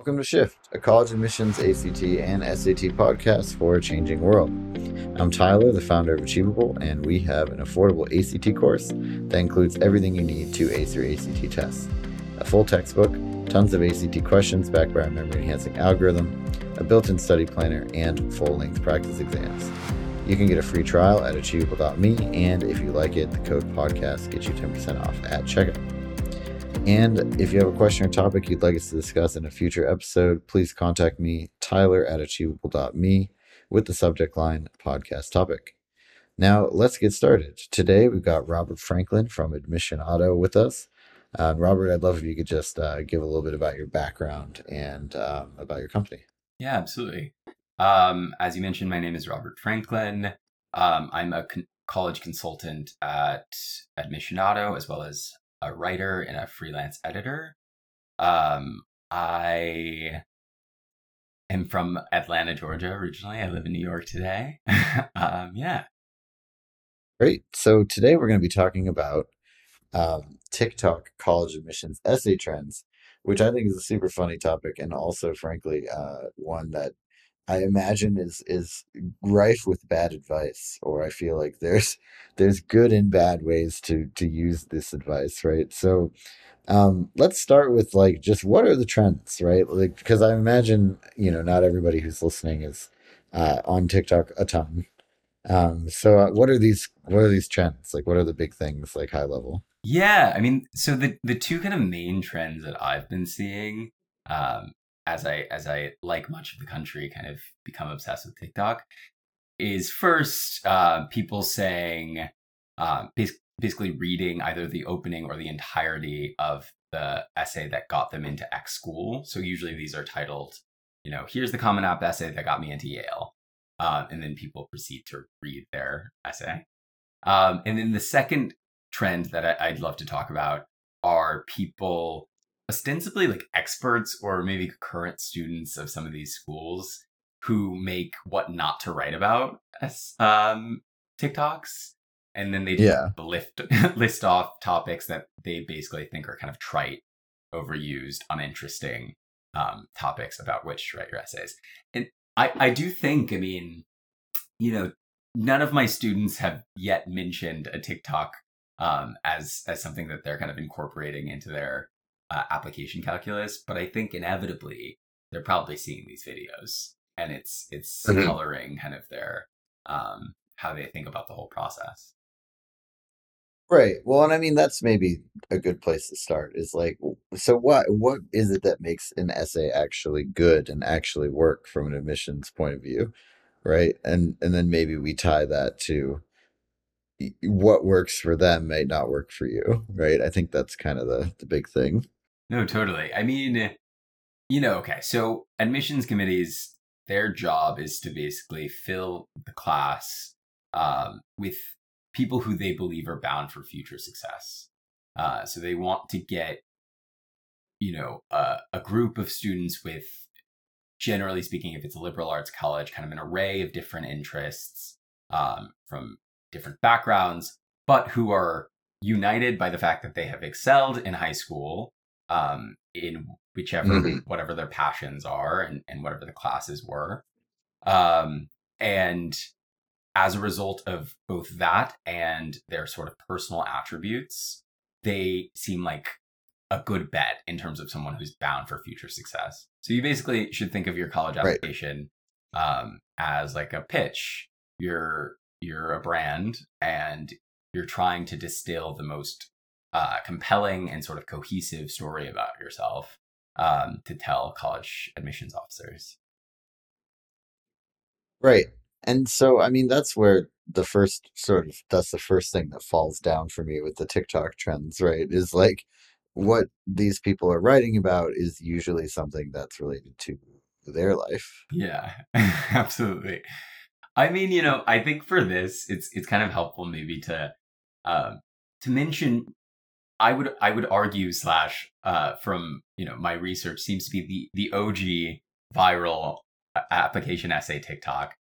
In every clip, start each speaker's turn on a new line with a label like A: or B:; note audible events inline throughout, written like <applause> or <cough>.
A: Welcome to Shift, a college admissions, ACT, and SAT podcast for a changing world. I'm Tyler, the founder of Achievable, and we have an affordable ACT course that includes everything you need to ace your ACT tests a full textbook, tons of ACT questions backed by our memory enhancing algorithm, a built in study planner, and full length practice exams. You can get a free trial at achievable.me, and if you like it, the code podcast gets you 10% off at checkout. And if you have a question or topic you'd like us to discuss in a future episode, please contact me, Tyler at achievable.me, with the subject line podcast topic. Now, let's get started. Today, we've got Robert Franklin from Admissionado with us. Uh, Robert, I'd love if you could just uh, give a little bit about your background and um, about your company.
B: Yeah, absolutely. Um, as you mentioned, my name is Robert Franklin. Um, I'm a con- college consultant at Admissionado, as well as a writer and a freelance editor. Um, I am from Atlanta, Georgia originally. I live in New York today. <laughs> um, yeah.
A: Great. So today we're going to be talking about um, TikTok college admissions essay trends, which I think is a super funny topic and also, frankly, uh, one that I imagine is is rife with bad advice, or I feel like there's <laughs> there's good and bad ways to to use this advice, right? So, um, let's start with like just what are the trends, right? Like because I imagine you know not everybody who's listening is uh, on TikTok a ton. Um, so uh, what are these what are these trends? Like what are the big things like high level?
B: Yeah, I mean, so the the two kind of main trends that I've been seeing um, as I as I like much of the country kind of become obsessed with TikTok is first uh, people saying uh, basically reading either the opening or the entirety of the essay that got them into X school. So usually these are titled, you know, here's the Common App essay that got me into Yale, uh, and then people proceed to read their essay. Um, and then the second trend that I, would love to talk about are people ostensibly like experts or maybe current students of some of these schools who make what not to write about as um, TikToks. And then they yeah. lift, <laughs> list off topics that they basically think are kind of trite, overused, uninteresting um, topics about which to write your essays. And I, I do think, I mean, you know, none of my students have yet mentioned a TikTok um, as as something that they're kind of incorporating into their uh, application calculus, but I think inevitably they're probably seeing these videos and it's it's mm-hmm. coloring kind of their um, how they think about the whole process.
A: Right. Well, and I mean that's maybe a good place to start. Is like, so what what is it that makes an essay actually good and actually work from an admissions point of view, right? And and then maybe we tie that to what works for them may not work for you, right? I think that's kind of the the big thing.
B: No, totally. I mean, you know, okay, so admissions committees, their job is to basically fill the class um, with people who they believe are bound for future success. Uh, so they want to get, you know, uh, a group of students with, generally speaking, if it's a liberal arts college, kind of an array of different interests um, from different backgrounds, but who are united by the fact that they have excelled in high school um, in whichever mm-hmm. whatever their passions are and, and whatever the classes were. Um, and as a result of both that and their sort of personal attributes, they seem like a good bet in terms of someone who's bound for future success. So you basically should think of your college application right. um, as like a pitch. You're you're a brand and you're trying to distill the most uh, compelling and sort of cohesive story about yourself um, to tell college admissions officers.
A: Right. And so, I mean, that's where the first sort of that's the first thing that falls down for me with the TikTok trends, right? Is like what these people are writing about is usually something that's related to their life.
B: Yeah, <laughs> absolutely. I mean, you know, I think for this, it's it's kind of helpful maybe to um, to mention I would I would argue slash uh, from you know my research seems to be the the OG viral application essay TikTok,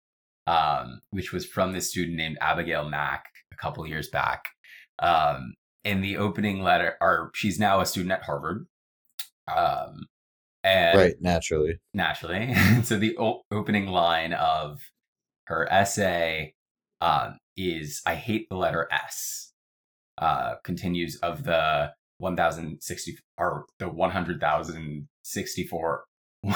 B: um, which was from this student named Abigail Mack a couple years back. Um, in the opening letter, or she's now a student at Harvard. Um, And
A: right, naturally.
B: Naturally. <laughs> so the o- opening line of her essay um, is I hate the letter S. Uh, continues of the 1060 or the 100,064 <laughs>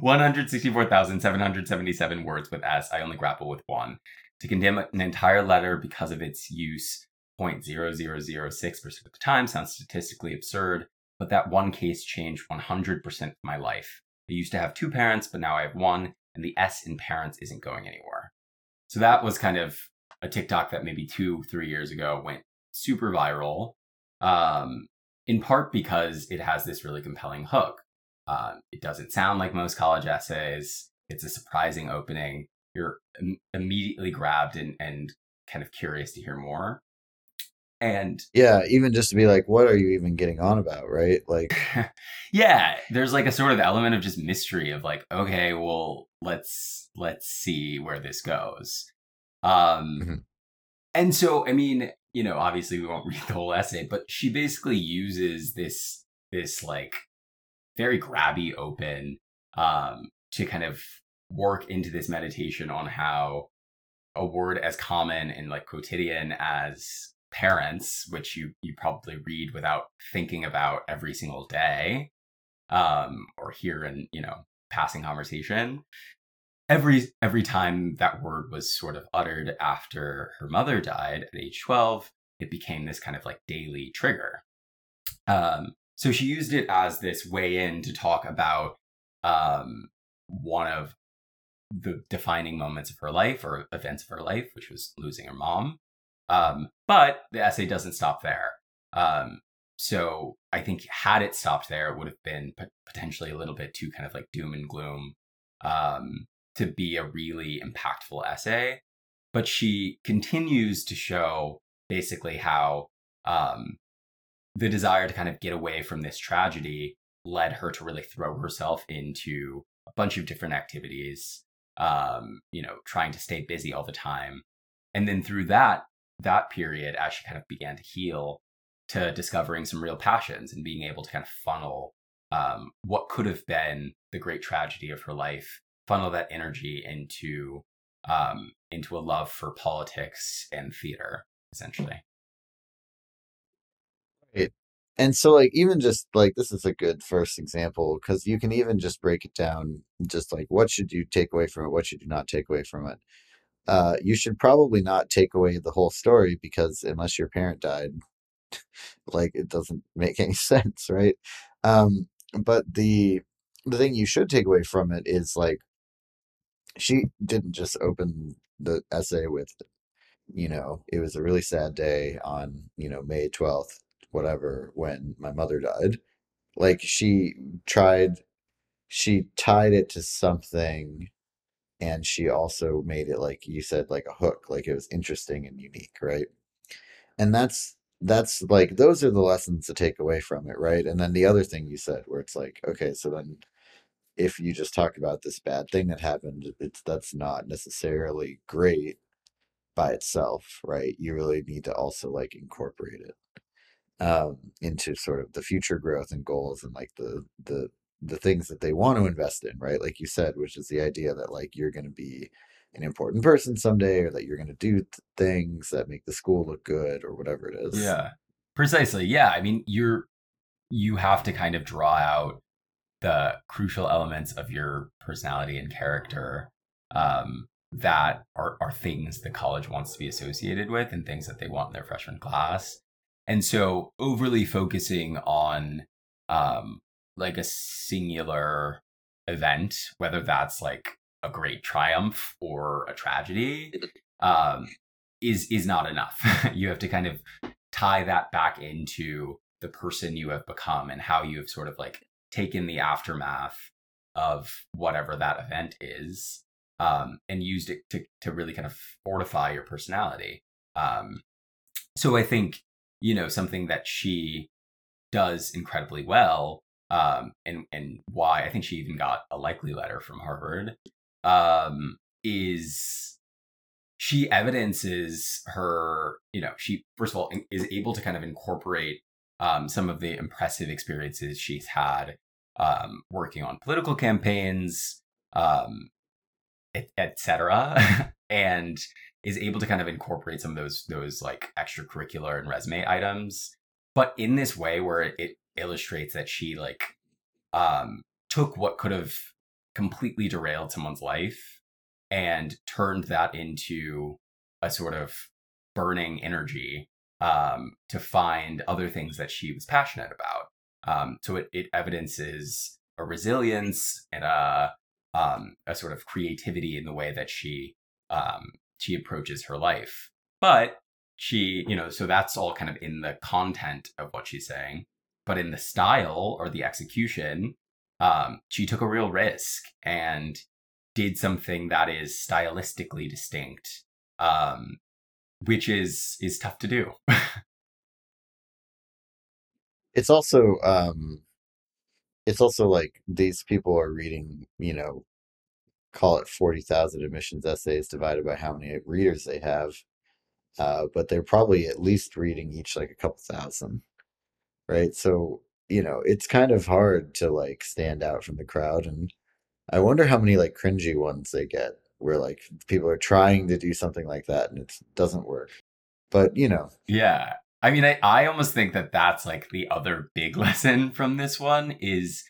B: 164,777 words with S. I only grapple with one. To condemn an entire letter because of its use 0.0006% of the time sounds statistically absurd, but that one case changed 100% of my life. I used to have two parents, but now I have one, and the S in parents isn't going anywhere. So that was kind of a TikTok that maybe two, three years ago went super viral, um, in part because it has this really compelling hook. Um, it doesn't sound like most college essays. It's a surprising opening. You're Im- immediately grabbed and, and kind of curious to hear more. And
A: yeah, even just to be like, what are you even getting on about, right? Like, <laughs>
B: yeah, there's like a sort of element of just mystery of like, okay, well, let's let's see where this goes. Um, mm-hmm. and so, I mean, you know, obviously we won't <laughs> read the whole essay, but she basically uses this this like very grabby open um, to kind of work into this meditation on how a word as common and like quotidian as parents, which you you probably read without thinking about every single day, um, or hear in you know passing conversation. Every every time that word was sort of uttered after her mother died at age twelve, it became this kind of like daily trigger. Um, so she used it as this way in to talk about um, one of the defining moments of her life or events of her life, which was losing her mom. Um, but the essay doesn't stop there. Um, so I think had it stopped there, it would have been potentially a little bit too kind of like doom and gloom um, to be a really impactful essay. But she continues to show basically how um, the desire to kind of get away from this tragedy led her to really throw herself into a bunch of different activities, um, you know, trying to stay busy all the time. And then through that, that period, as she kind of began to heal, to discovering some real passions and being able to kind of funnel um, what could have been the great tragedy of her life, funnel that energy into um, into a love for politics and theater, essentially.
A: Right. And so, like, even just like this is a good first example because you can even just break it down, just like what should you take away from it, what should you not take away from it uh, you should probably not take away the whole story because unless your parent died, <laughs> like it doesn't make any <laughs> sense, right? Um, but the the thing you should take away from it is like she didn't just open the essay with, you know, it was a really sad day on you know May twelfth, whatever, when my mother died. Like she tried, she tied it to something and she also made it like you said like a hook like it was interesting and unique right and that's that's like those are the lessons to take away from it right and then the other thing you said where it's like okay so then if you just talk about this bad thing that happened it's that's not necessarily great by itself right you really need to also like incorporate it um, into sort of the future growth and goals and like the the the things that they want to invest in, right? Like you said, which is the idea that like you're going to be an important person someday or that you're going to do th- things that make the school look good or whatever it is.
B: Yeah. Precisely. Yeah, I mean, you're you have to kind of draw out the crucial elements of your personality and character um, that are, are things the college wants to be associated with and things that they want in their freshman class. And so overly focusing on um, like a singular event, whether that's like a great triumph or a tragedy, um, is is not enough. <laughs> you have to kind of tie that back into the person you have become and how you have sort of like taken the aftermath of whatever that event is um, and used it to to really kind of fortify your personality. Um, so I think you know something that she does incredibly well um, and and why I think she even got a likely letter from Harvard, um, is she evidences her, you know, she first of all is able to kind of incorporate um, some of the impressive experiences she's had um, working on political campaigns, um, etc., <laughs> and is able to kind of incorporate some of those those like extracurricular and resume items, but in this way where it illustrates that she like um, took what could have completely derailed someone's life and turned that into a sort of burning energy um, to find other things that she was passionate about. Um, so it, it evidences a resilience and a um, a sort of creativity in the way that she um, she approaches her life. But she, you know, so that's all kind of in the content of what she's saying. But in the style or the execution, um, she took a real risk and did something that is stylistically distinct, um, which is is tough to do. <laughs>
A: it's also um, it's also like these people are reading, you know, call it forty thousand admissions essays divided by how many readers they have, uh, but they're probably at least reading each like a couple thousand, right? So you know, it's kind of hard to like stand out from the crowd and I wonder how many like cringy ones they get where like people are trying to do something like that and it doesn't work. But, you know.
B: Yeah. I mean, I, I almost think that that's like the other big <laughs> lesson from this one is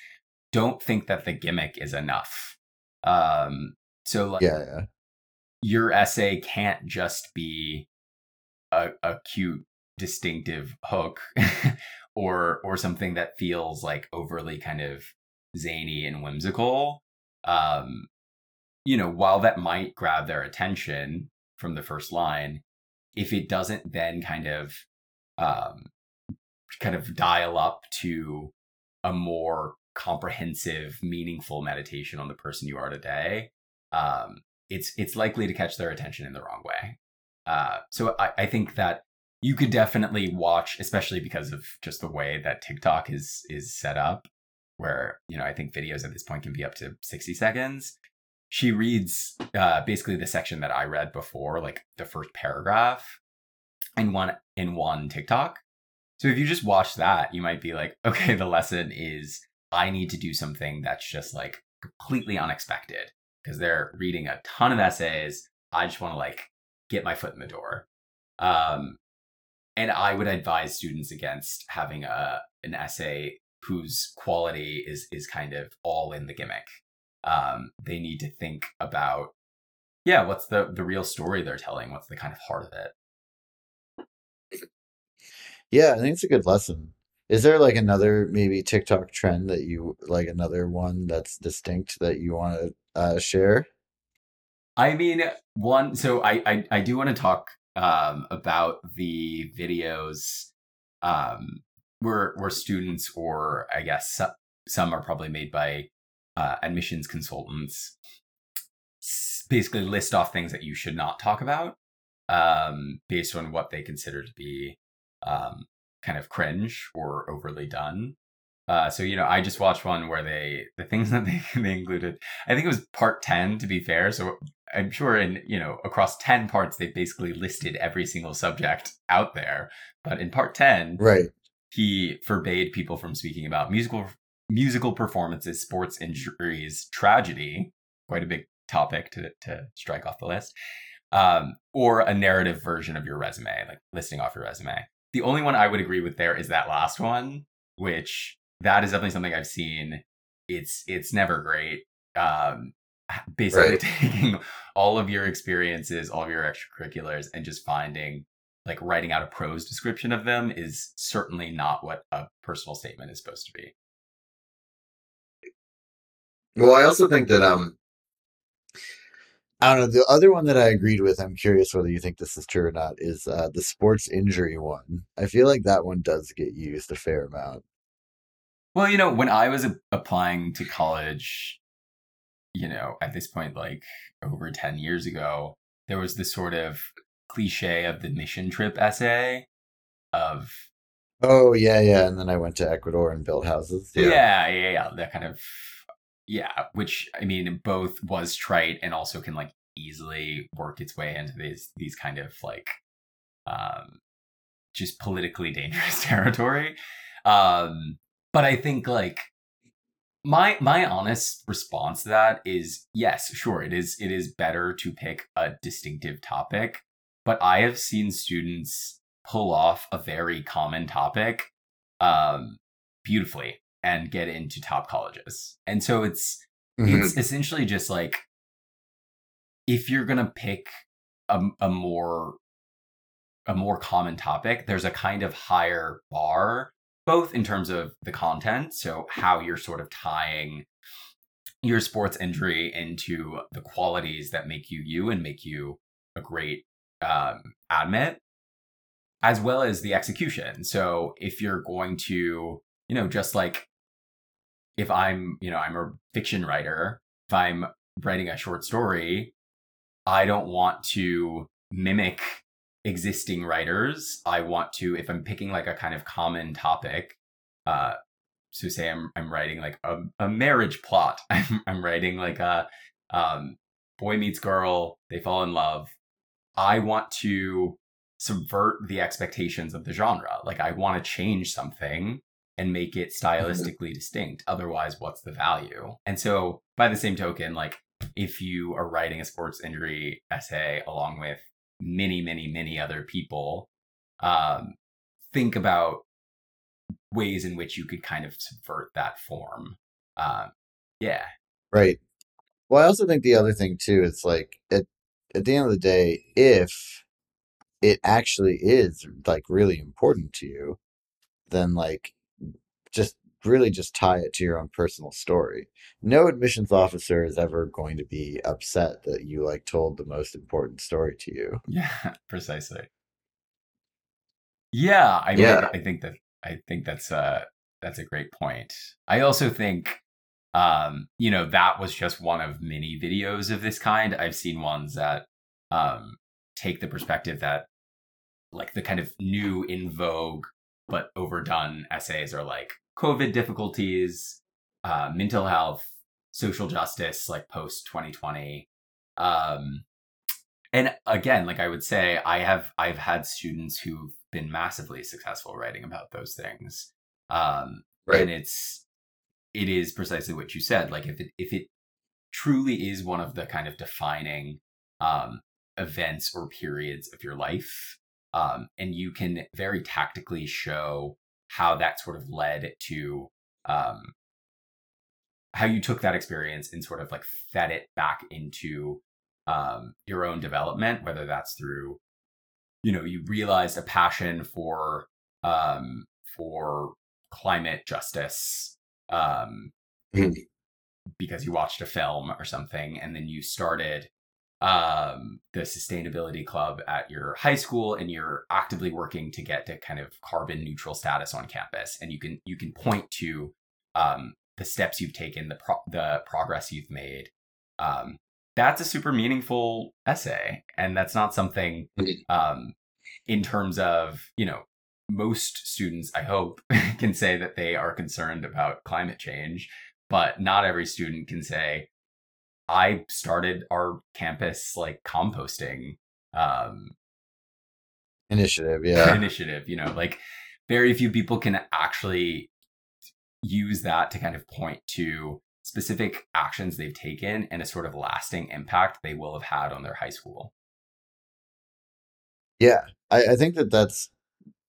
B: don't think that the gimmick is enough. Um, so like,
A: yeah, yeah.
B: your essay can't just be a, a cute, distinctive hook <laughs> or or something that feels like overly kind of zany and whimsical um you know while that might grab their attention from the first line if it doesn't then kind of um kind of dial up to a more comprehensive meaningful meditation on the person you are today um it's it's likely to catch their attention in the wrong way uh so i i think that you could definitely watch, especially because of just the way that TikTok is is set up, where you know I think videos at this point can be up to sixty seconds. She reads uh, basically the section that I read before, like the first paragraph, in one in one TikTok. So if you just watch that, you might be like, <laughs> okay, the lesson is I need to do something that's just like completely unexpected because they're reading a ton of essays. I just want to like get my foot in the door. Um, and I would advise students against having a an essay whose quality is is kind of all in the gimmick. Um, they need to think about, yeah, what's the the real story they're telling? What's the kind of heart of it?
A: Yeah, I think it's a good lesson. Is there like another maybe TikTok trend that you like another one that's distinct that you want to uh, share?
B: I mean, one. So I I, I do want to talk um, about the videos um, where were students, or I guess some, some are probably made by uh, admissions consultants. Basically, list off things that you should not talk about um, based on what they consider to be um, kind of cringe or overly done. Uh, so you know, I just watched one where they the things <laughs> that they they included. I think it was part ten to be fair. So I'm sure in you know across ten parts they basically listed every single subject out there. But in part ten,
A: right,
B: he forbade people from speaking about musical musical performances, sports injuries, tragedy. Quite a big topic to to strike off the list. Um, or a narrative version of your resume, like listing off your resume. The only one I would agree with there is that last one, which that is definitely something I've seen. It's it's never great. Um, basically right. taking all of your experiences, all of your extracurriculars, and just finding like writing out a prose description of them is certainly not what a personal statement is supposed to be.
A: Well, I also think that um I don't know. The other one that I agreed with, I'm curious whether you think this is true or not, is uh, the sports injury one. I feel like that one does get used a fair amount.
B: Well, you know, when I was a- applying to college, you know, at this point, like over 10 years ago, there was this sort of cliche of the mission trip essay of.
A: Oh, yeah, yeah. And then I went to Ecuador and built houses.
B: Yeah, yeah, yeah. yeah. That kind of. Yeah, which I mean, both was trite and also can like easily work its way into these these kind of like um just politically <laughs> dangerous territory. Um but I think like my my honest response to that is yes, sure, it is it is better to pick a distinctive topic, but I have seen students pull off a very common topic um beautifully and get into top colleges. And so it's mm-hmm. it's essentially just like if you're going to pick a, a more a more common topic, there's a kind of higher bar both in terms of the content, so how you're sort of tying your sports injury into the qualities that make you you and make you a great um, admit, as well as the execution. So if you're going to, you know, just like if I'm, you know, I'm a fiction writer, if I'm writing a short story, I don't want to mimic existing writers. I want to, if I'm picking like a kind of common topic, uh, so say I'm I'm writing like a, a marriage plot. <laughs> I'm I'm writing like a um, boy meets girl, they fall in love. I want to subvert the expectations of the genre. Like I want to change something and make it mm-hmm. stylistically distinct. Otherwise, what's the value? And so by the same token, like if you are writing a sports injury essay along with many, many, many other people, um, think about ways in which you could kind of subvert that form. Um, yeah.
A: Right. Well, I also think the other thing too is like at at the end of the day, if it actually is like really important to you, then like just really just tie it to your own personal story. No admissions officer is ever going to be upset that you like told the most important story to you.
B: Yeah, <laughs> precisely. Yeah, I mean, yeah. I think that I think that's a that's a great point. I also think um, you know, that was just one of many videos of this kind. I've seen ones that um take the perspective that like the kind of new in vogue but overdone essays are like COVID difficulties, uh, mental health, social justice, like post 2020. Um, and again, like I would say, I have I've had students who've been massively successful writing about those things. Um, right. And it's it is precisely what you said. Like if it if it truly is one of the kind of defining um, events or periods of your life, um, and you can very tactically show how that sort of led to um, how you took that experience and sort of like fed it back into um, your own development, whether that's through, you know, you realized a passion for um, for climate justice um, mm-hmm. because you watched a film or something, and then you started um, the sustainability club at your high school and you're actively working to get to kind of carbon neutral status on campus. And you can you can point to um, the steps you've taken the pro- the progress you've made. Um, that's a super meaningful essay and that's not something um, in terms of you know most students i hope <laughs> can say that they are concerned about climate change but not every student can say I started our campus like composting um
A: initiative, yeah.
B: Initiative, you know, like very few people can actually use that to kind of point to specific actions they've taken and a sort of lasting impact they will have had on their high school.
A: Yeah, I, I think that that's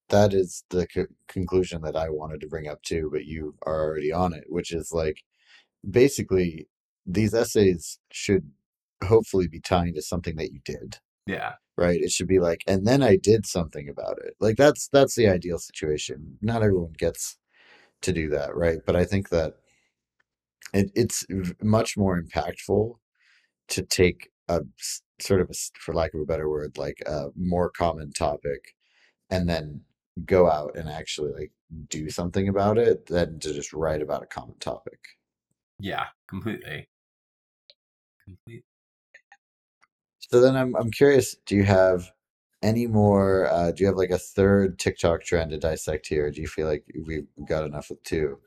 A: that is the co- conclusion that I wanted to bring up too, but you are already on it, which is like basically these essays should hopefully be tying to something that you did.
B: Yeah.
A: Right. It should be like, and then I did something about it. Like that's that's the ideal situation. Not everyone gets to do that, right? But I think that it, it's much more impactful to take a sort of a, for lack of a better word, like a more common topic, and then go out and actually like do something about it than to just write about a common topic.
B: Yeah, completely complete.
A: So then I'm I'm curious. Do you have any more? Uh, do you have like a third TikTok trend to dissect here? do you feel like we've got enough with two?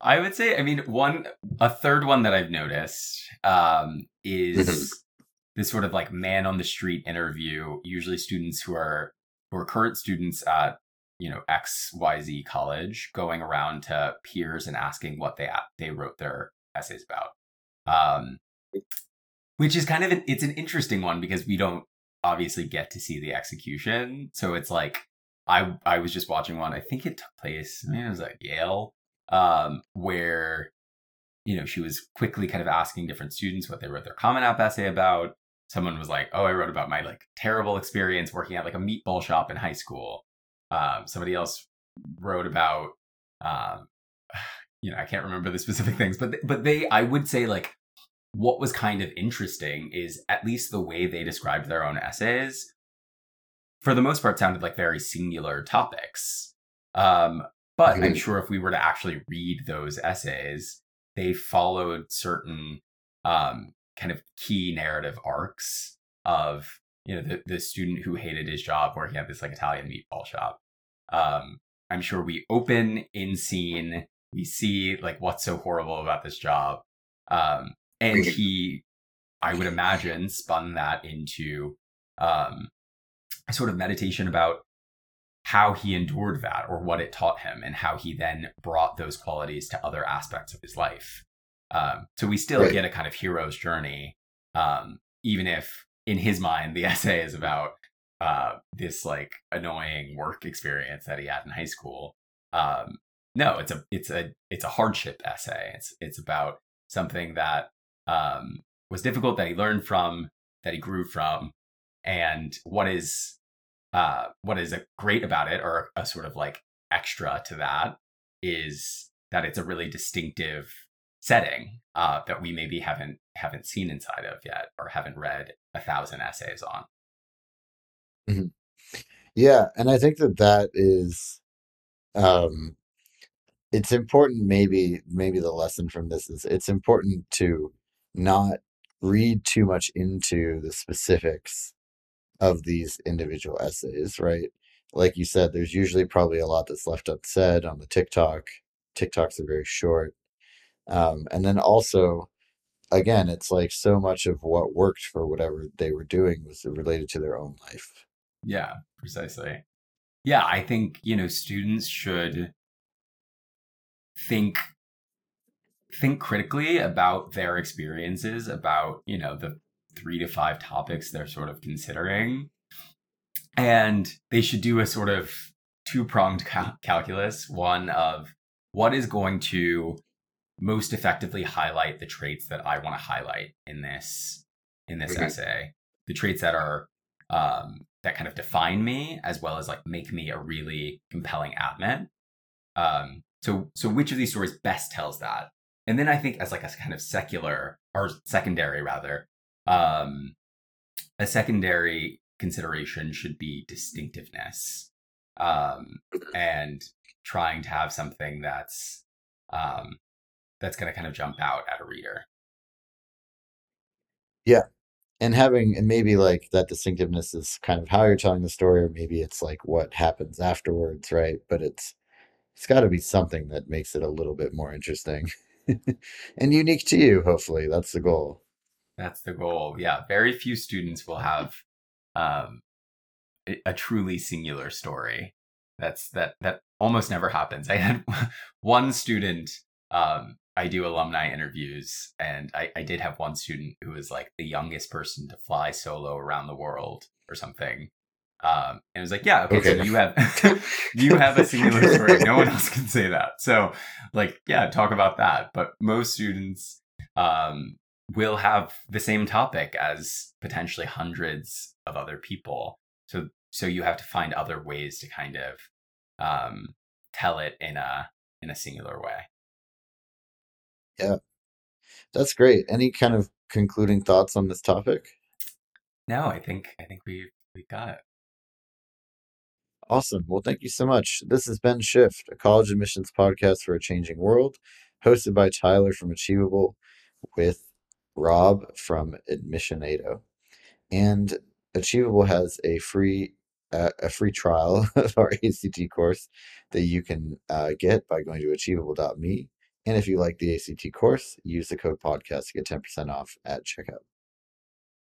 B: I would say, I mean, one a third one that I've noticed um, is mm-hmm. this sort of like man on the street interview. Usually, students who are who are current students at you know X Y Z college going around to peers and asking what they they wrote their essays about. Um, which is kind of an, it's an interesting one because we don't obviously get to see the execution. So it's like I I was just watching one. I think it took place. I mean, it was at Yale, um, where you know she was quickly kind of asking different students what they wrote their Common App essay about. Someone was like, "Oh, I wrote about my like terrible experience working at like a meatball shop in high school." Um, somebody else wrote about, um, <sighs> you know, I can't remember the specific things, but but they, I would say like what was kind of interesting is at least the way they described their own essays for the most part sounded like very singular topics. Um, but i'm sure if we were to actually read those essays they followed certain um, kind of key narrative arcs of you know the, the student who hated his job working at this like italian meatball shop. Um, i'm sure we open in scene we see like what's so horrible about this job. Um, and he i would imagine spun that into um, a sort of meditation about how he endured that or what it taught him and how he then brought those qualities to other aspects of his life. Um, so we still right. get a kind of hero's journey um, even if in his mind the <laughs> essay is about uh, this like annoying work experience that he had in high school. Um, no it's a it's a it's a hardship essay. It's it's about something that um, was difficult that he learned from, that he grew from, and what is uh, what is great about it, or a sort of like extra to that, is that it's a really distinctive setting uh, that we maybe haven't haven't seen inside of yet, or haven't read a thousand essays on.
A: Mm-hmm. Yeah, and I think that that is um, it's important maybe maybe the lesson from this is it's important to not read too much into the specifics of these individual essays, right? Like you said, there's usually probably a lot that's left unsaid on the TikTok. TikToks are very short. Um, and then also, again, it's like so much of what worked for whatever they were doing was related to their own life.
B: Yeah, precisely. Yeah, I think, you know, students should think think critically about their experiences about you know the three to five topics they're sort of considering. And they should do a sort of two-pronged cal- calculus. One of what is going to most effectively highlight the traits that i want to highlight in this in this mm-hmm. essay. The traits that are um, that kind of define me as well as like make me a really compelling admin. Um, so so which of these stories best tells that and then I think as like a kind of secular or secondary rather, um, a secondary consideration should be distinctiveness um, and trying to have something that's um, that's going to kind of jump out at a reader.
A: Yeah, and having and maybe like that distinctiveness is kind of how you're telling the story, or maybe it's like what happens afterwards, right? But it's it's got to be something that makes it a little bit more interesting. <laughs> and unique to you, hopefully. That's the goal.
B: That's the goal. Yeah. Very few students will have um, a truly singular story. That's that that almost never happens. I had <laughs> one student um, I do alumni interviews, and I, I did have one student who was like the youngest person to fly solo around the world or something. Um, and it was like, yeah, okay, okay. so you have <laughs> <laughs> you have a singular story. No one <laughs> else can say that. So, like, yeah, talk about that. But most students um, will have the same topic as potentially hundreds of other people. So, so you have to find other ways to kind of um, tell it in a in a singular way.
A: Yeah, that's great. Any kind of concluding thoughts on this topic?
B: No, I think I think we we got it.
A: Awesome. Well, thank you so much. This has been Shift, a college admissions podcast for a changing world, hosted by Tyler from Achievable with Rob from Admissionado. And Achievable has a free uh, a free trial <laughs> of our ACT course that you can uh, get by going to achievable.me. And if you like the ACT course, use the code podcast to get 10% off at checkout.